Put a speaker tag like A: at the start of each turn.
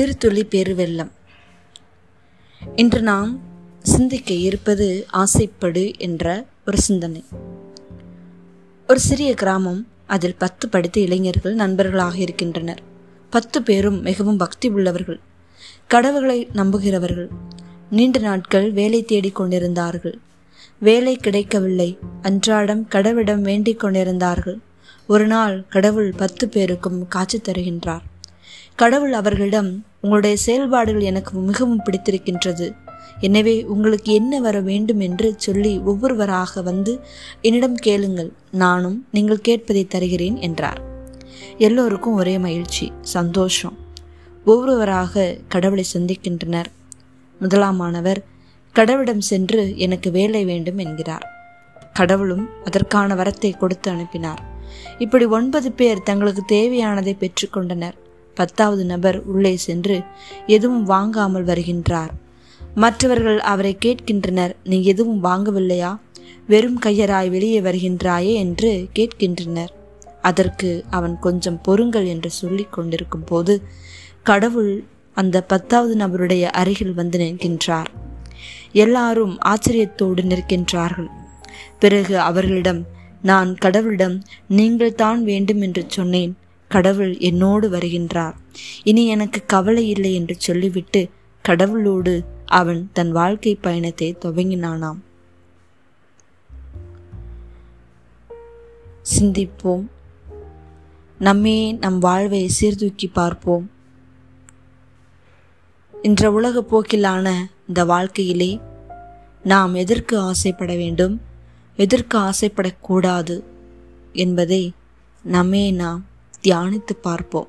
A: சிறுதுளி பெருவெள்ளம். இன்று நாம் சிந்திக்க இருப்பது ஆசைப்படு என்ற ஒரு சிந்தனை. ஒரு சிறிய கிராமம் அதில் பத்து படித்த இளைஞர்கள் நண்பர்களாக இருக்கின்றனர். பத்து பேரும் மிகவும் பக்தி உள்ளவர்கள். கடவுளை நம்புகிறவர்கள். நீண்ட நாட்கள் வேலை தேடிக் கொண்டிருந்தார்கள். வேலை கிடைக்கவில்லை. அன்றாடம் கடவுளிடம் வேண்டிக் கொண்டிருந்தார்கள். ஒரு நாள் கடவுள் பத்து பேருக்கும் காட்சி தருகின்றார். கடவுள் அவர்களிடம் உங்களுடைய செயல்பாடுகள் எனக்கு மிகவும் பிடித்திருக்கின்றது. எனவே உங்களுக்கு என்ன வர வேண்டும் என்று சொல்லி ஒவ்வொருவராக வந்து என்னிடம் கேளுங்கள். நானும் நீங்கள் கேட்பதை தருகிறேன் என்றார். எல்லோருக்கும் ஒரே மகிழ்ச்சி சந்தோஷம். ஒவ்வொருவராக கடவுளை சந்திக்கின்றனர். முதலாமானவர் கடவுளிடம் சென்று எனக்கு வேலை வேண்டும் என்கிறார். கடவுளும் அதற்கான வரத்தை கொடுத்து அனுப்பினார். இப்படி ஒன்பது பேர் தங்களுக்கு தேவையானதை பெற்றுக்கொண்டனர் பத்தாவது நபர் உள்ளே சென்று எதுவும் வாங்காமல் வருகின்றார். மற்றவர்கள் அவரை கேட்கின்றனர் நீ எதுவும் வாங்கவில்லையா? வெறும் கையராய் வெளியே வருகின்றாயே என்று கேட்கின்றனர். அதற்கு அவன் கொஞ்சம் பொறுங்கள் என்று சொல்லிக் கொண்டிருக்கும் போது கடவுள் அந்த பத்தாவது நபருடைய அருகில் வந்து நிற்கின்றார். எல்லாரும் ஆச்சரியத்தோடு நிற்கின்றார்கள். பிறகு அவர்களிடம் நான் கடவுளிடம் நீங்கள் தான் வேண்டும் என்று சொன்னேன். கடவுள் என்னோடு வருகின்றார். இனி எனக்கு கவலை இல்லை என்று சொல்லிவிட்டு கடவுளோடு அவன் தன் வாழ்க்கை பயணத்தை துவங்கினானாம். சிந்திப்போம். நம்மே நம் வாழ்வை சீர்தூக்கி பார்ப்போம். இன்ற உலக போக்கிலான இந்த வாழ்க்கையிலே நாம் எதற்கு ஆசைப்பட வேண்டும்? எதற்கு ஆசைப்படக்கூடாது? என்பதை நம்மே நாம் தியானித்து பார்ப்போம்.